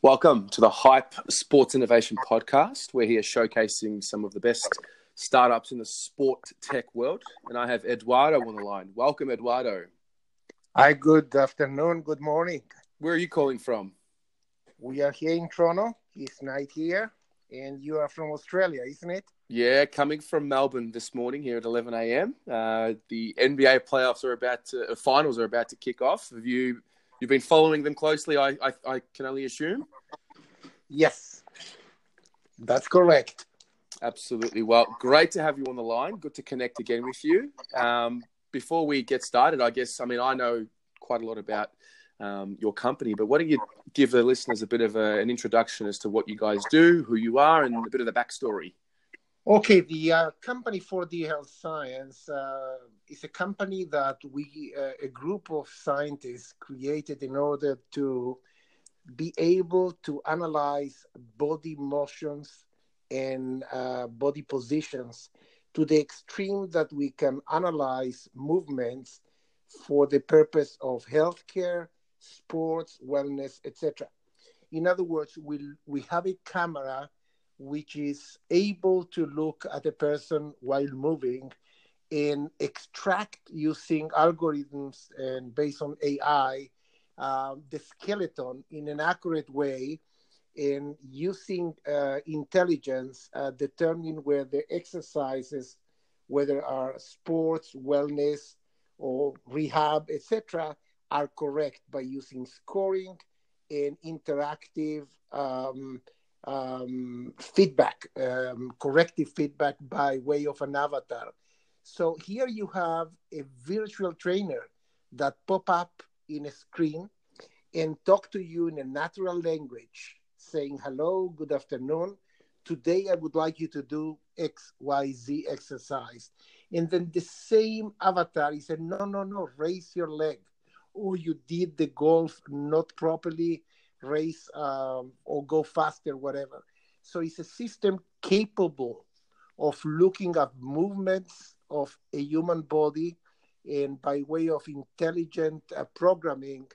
Welcome to the Hype Sports Innovation Podcast. We're here showcasing some of the best startups in the sport tech world. And I have Eduardo on the line. Welcome, Eduardo. Hi, good afternoon, good morning. Where are you calling from? We are here in Toronto. It's night here, and you are from Australia, isn't it? Yeah, coming from Melbourne this morning here at 11 a.m. Uh, the NBA playoffs are about to, uh, finals are about to kick off. Have you You've been following them closely, I, I, I can only assume. Yes, that's correct. Absolutely. Well, great to have you on the line. Good to connect again with you. Um, before we get started, I guess, I mean, I know quite a lot about um, your company, but why don't you give the listeners a bit of a, an introduction as to what you guys do, who you are, and a bit of the backstory? Okay, the uh, company 4D Health Science uh, is a company that we, uh, a group of scientists, created in order to be able to analyze body motions and uh, body positions to the extreme that we can analyze movements for the purpose of healthcare, sports, wellness, etc. In other words, we we have a camera which is able to look at a person while moving and extract using algorithms and based on AI uh, the skeleton in an accurate way and using uh, intelligence uh, determine where the exercises, whether are sports, wellness, or rehab, etc., are correct by using scoring and interactive um, um, feedback, um, corrective feedback by way of an avatar. So here you have a virtual trainer that pop up in a screen and talk to you in a natural language, saying, hello, good afternoon. Today I would like you to do X, Y, Z exercise. And then the same avatar, he said, no, no, no, raise your leg. Or you did the golf not properly race um, or go faster, whatever. So it's a system capable of looking at movements of a human body and by way of intelligent uh, programming,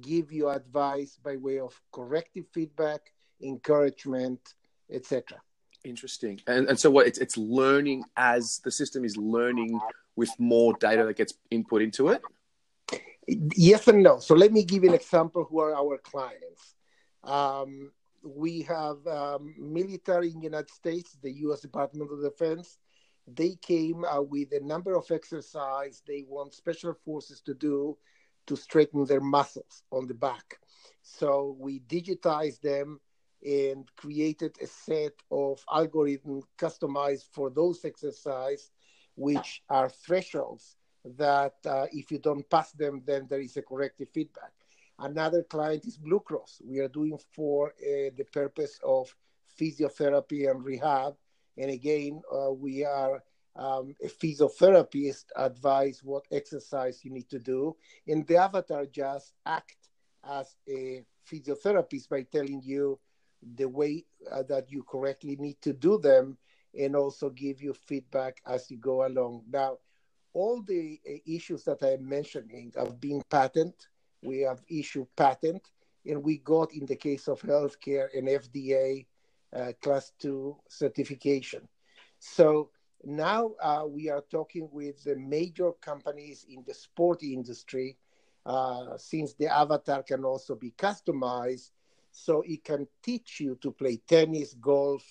give you advice by way of corrective feedback, encouragement, etc. Interesting. And, and so what it's, it's learning as the system is learning with more data that gets input into it? Yes and no. So let me give you an example who are our clients. Um, we have um, military in the United States, the U.S. Department of Defense. They came uh, with a number of exercise they want special forces to do to straighten their muscles on the back. So we digitized them and created a set of algorithms customized for those exercise, which are thresholds that uh, if you don't pass them, then there is a corrective feedback. Another client is Blue Cross. We are doing for uh, the purpose of physiotherapy and rehab. And again, uh, we are um, a physiotherapist advise what exercise you need to do, and the avatar just act as a physiotherapist by telling you the way uh, that you correctly need to do them, and also give you feedback as you go along. Now, all the uh, issues that I'm mentioning have been patent. We have issued patent, and we got in the case of healthcare an FDA uh, class two certification. So now uh, we are talking with the major companies in the sport industry, uh, since the avatar can also be customized, so it can teach you to play tennis, golf,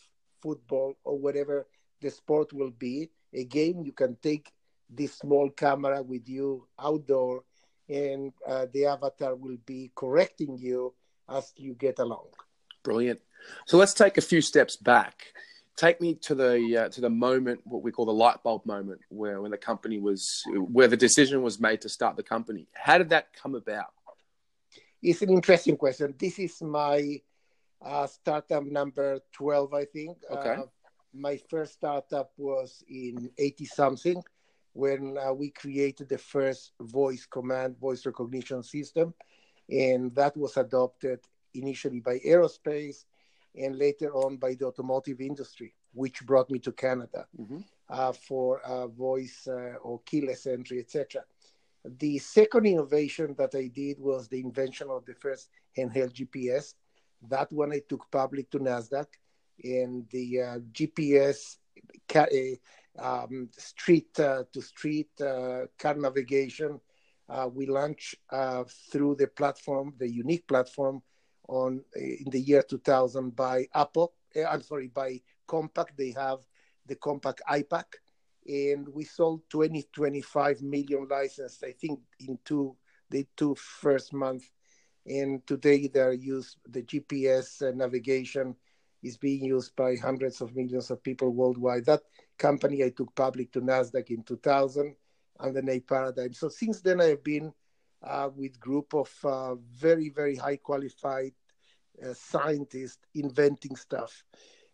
football, or whatever the sport will be. Again, you can take this small camera with you outdoor, and uh, the avatar will be correcting you as you get along. Brilliant. So let's take a few steps back take me to the uh, to the moment what we call the light bulb moment where when the company was where the decision was made to start the company how did that come about it's an interesting question this is my uh, startup number 12 i think okay. Uh, my first startup was in 80 something when uh, we created the first voice command voice recognition system and that was adopted initially by aerospace and later on by the automotive industry, which brought me to Canada mm-hmm. uh, for uh, voice uh, or keyless entry, etc. The second innovation that I did was the invention of the first handheld GPS That one I took public to Nasdaq, and the uh, GPS um, street uh, to street uh, car navigation. Uh, we launched through the platform, the unique platform, on in the year 2000 by Apple. I'm sorry, by Compaq. They have the Compaq iPAQ, and we sold 20, 25 million licenses. I think in two the two first months, and today they're used. The GPS navigation is being used by hundreds of millions of people worldwide. That company I took public to Nasdaq in 2000 under A Paradigm. So since then, I have been uh, with group of uh, very very high qualified uh, scientists inventing stuff.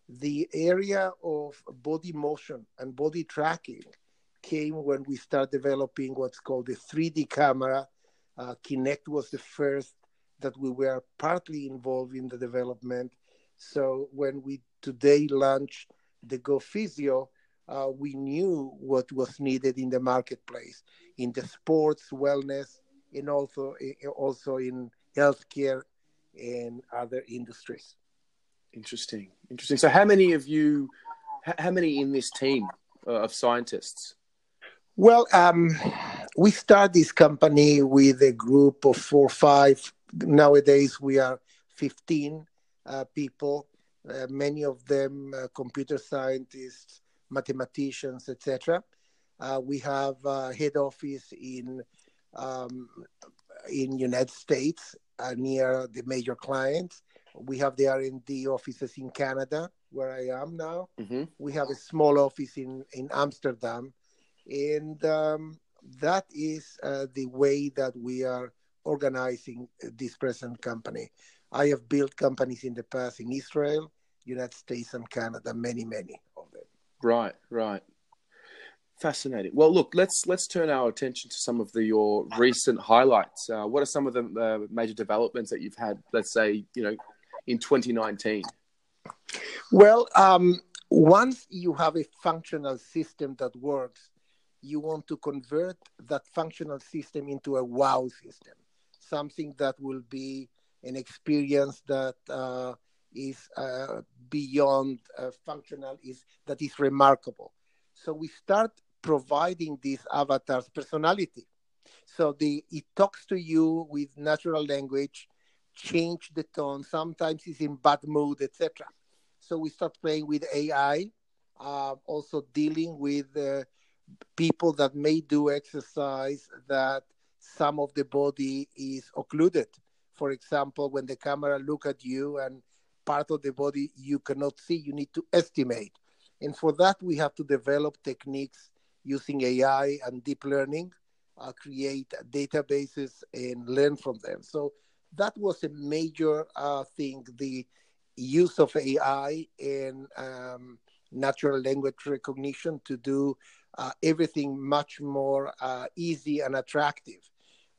The area of body motion and body tracking came when we started developing what's called the 3D camera. Uh, Kinect was the first that we were partly involved in the development. So when we today launch the Go Physio, uh, we knew what was needed in the marketplace, in the sports, wellness, and also also in healthcare and other industries. Interesting, interesting. So, how many of you, how many in this team uh, of scientists? Well, um, we start this company with a group of four or five. Nowadays, we are 15 uh, people, uh, many of them uh, computer scientists, mathematicians, etc. Uh, we have a head office in um, in United States uh, near the major clients. We have the R&D offices in Canada, where I am now. Mm-hmm. We have a small office in in Amsterdam, and um, that is uh, the way that we are organizing this present company. I have built companies in the past in Israel, United States, and Canada, many, many. Right, right. Fascinating. Well, look, let's let's turn our attention to some of the your recent highlights. Uh, what are some of the uh, major developments that you've had? Let's say, you know, in 2019. Well, um, once you have a functional system that works, you want to convert that functional system into a wow system, something that will be an experience that uh, is uh, beyond uh, functional is that is remarkable. So we start providing these avatars personality. So the it talks to you with natural language change the tone sometimes it's in bad mood etc so we start playing with ai uh, also dealing with uh, people that may do exercise that some of the body is occluded. For example, when the camera look at you and part of the body you cannot see, you need to estimate. And for that, we have to develop techniques using AI and deep learning, uh, create databases and learn from them. So that was a major uh, thing, the use of AI and um, natural language recognition to do uh, everything much more uh, easy and attractive.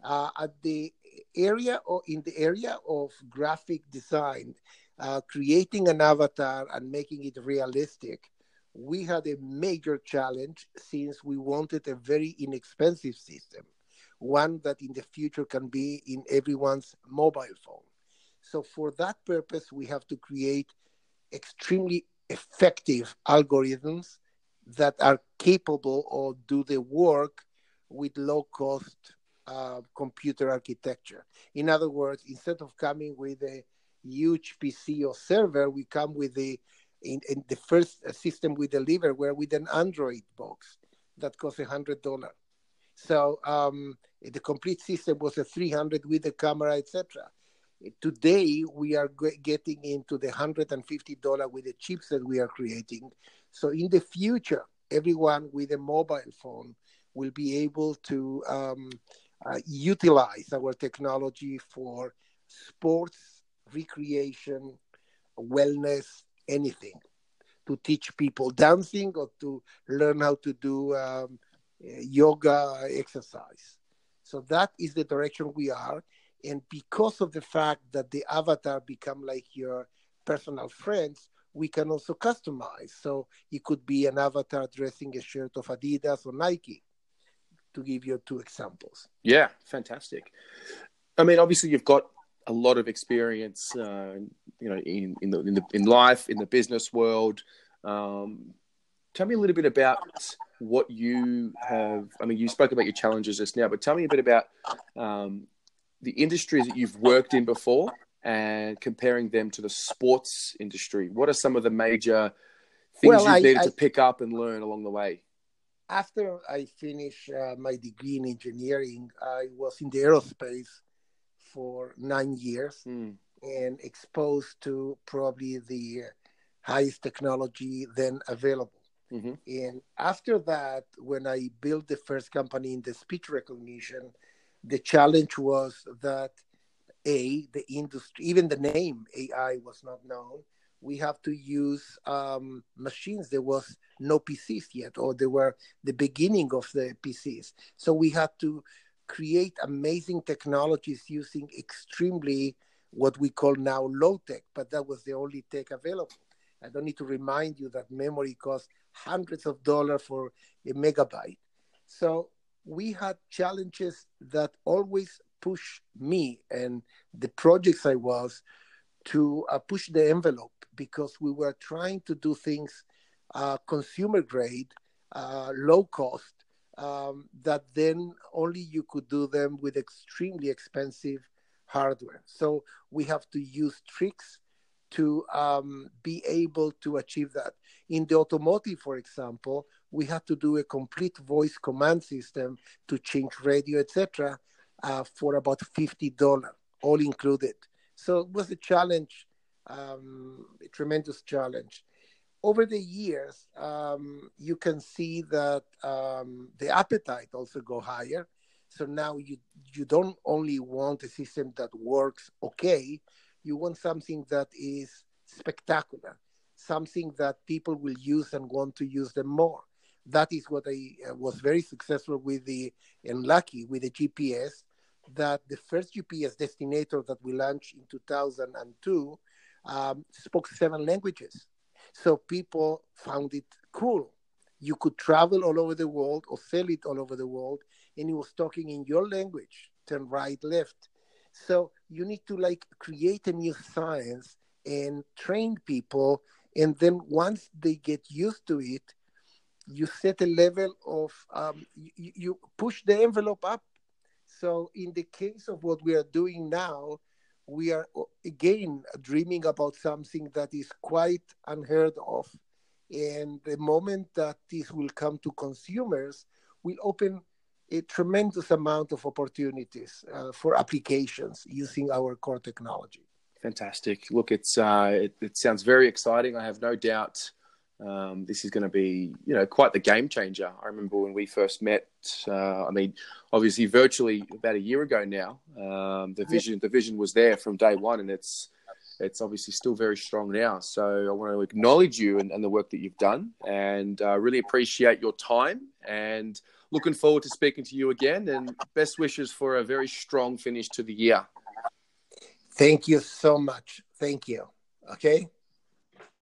Uh, at the area or in the area of graphic design, uh, creating an avatar and making it realistic, we had a major challenge since we wanted a very inexpensive system, one that in the future can be in everyone's mobile phone. So, for that purpose, we have to create extremely effective algorithms that are capable of do the work with low cost uh, computer architecture. In other words, instead of coming with a huge PC or server, we come with the in, in the first system we deliver were with an Android box that cost a hundred dollar. So um, the complete system was a 300 with the camera, etc. Today we are getting into the 150 dollar with the chips that we are creating. So in the future, everyone with a mobile phone will be able to um, uh, utilize our technology for sports, recreation, wellness, anything to teach people dancing or to learn how to do um, yoga exercise. So that is the direction we are. And because of the fact that the avatar become like your personal friends, we can also customize. So it could be an avatar dressing a shirt of Adidas or Nike to give you two examples. Yeah, fantastic. I mean, obviously, you've got a lot of experience uh, you know, in in the in, the, in life, in the business world. Um, tell me a little bit about what you have. I mean, you spoke about your challenges just now, but tell me a bit about um, the industries that you've worked in before and comparing them to the sports industry. What are some of the major things well, you've needed I, to pick up and learn along the way? After I finished uh, my degree in engineering, I was in the aerospace for nine years mm. and exposed to probably the highest technology then available. Mm-hmm. And after that, when I built the first company in the speech recognition, the challenge was that a the industry, even the name AI was not known. We have to use um, machines. There was no PCs yet, or they were the beginning of the PCs. So we had to create amazing technologies using extremely what we call now low tech, but that was the only tech available. I don't need to remind you that memory costs hundreds of dollars for a megabyte. So we had challenges that always push me and the projects I was to uh, push the envelope because we were trying to do things uh, consumer grade, uh, low cost, um, that then only you could do them with extremely expensive hardware. So we have to use tricks to um, be able to achieve that. In the automotive, for example, we had to do a complete voice command system to change radio, etc., uh, for about fifty dollars, all included. So it was a challenge, um, a tremendous challenge. Over the years, um, you can see that um, the appetite also go higher. So now you you don't only want a system that works okay, you want something that is spectacular, something that people will use and want to use them more. That is what I uh, was very successful with the and lucky with the GPS. That the first GPS destinator that we launched in 2002 um, spoke seven languages, so people found it cool. You could travel all over the world or sell it all over the world, and it was talking in your language, turn right, left. So you need to like create a new science and train people. And then once they get used to it, you set a level of, um, you, you push the envelope up. So in the case of what we are doing now, we are again dreaming about something that is quite unheard of. And the moment that this will come to consumers, will open a tremendous amount of opportunities uh, for applications using our core technology. Fantastic. Look, it's uh, it, it, sounds very exciting. I have no doubt um, this is going to be, you know, quite the game changer. I remember when we first met. Uh, I mean, obviously, virtually about a year ago now. Um, the vision, the vision was there from day one, and it's it's obviously still very strong now. So I want to acknowledge you and, and the work that you've done, and uh, really appreciate your time and looking forward to speaking to you again and best wishes for a very strong finish to the year. Thank you so much. Thank you. Okay.